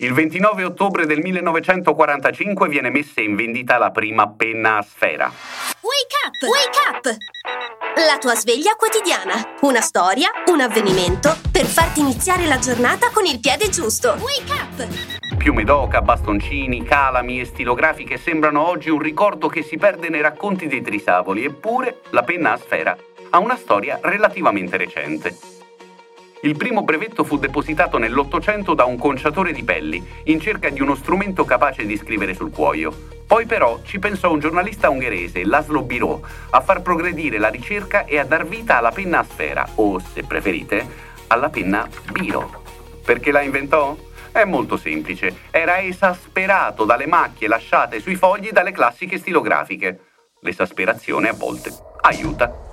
Il 29 ottobre del 1945 viene messa in vendita la prima penna a sfera. Wake up! Wake up! La tua sveglia quotidiana. Una storia, un avvenimento per farti iniziare la giornata con il piede giusto. Wake up! Piume d'oca, bastoncini, calami e stilografiche sembrano oggi un ricordo che si perde nei racconti dei trisavoli, eppure la penna a sfera ha una storia relativamente recente. Il primo brevetto fu depositato nell'Ottocento da un conciatore di pelli, in cerca di uno strumento capace di scrivere sul cuoio. Poi però ci pensò un giornalista ungherese, Laszlo Biro, a far progredire la ricerca e a dar vita alla penna a sfera, o, se preferite, alla penna Biro. Perché la inventò? È molto semplice, era esasperato dalle macchie lasciate sui fogli dalle classiche stilografiche. L'esasperazione a volte aiuta.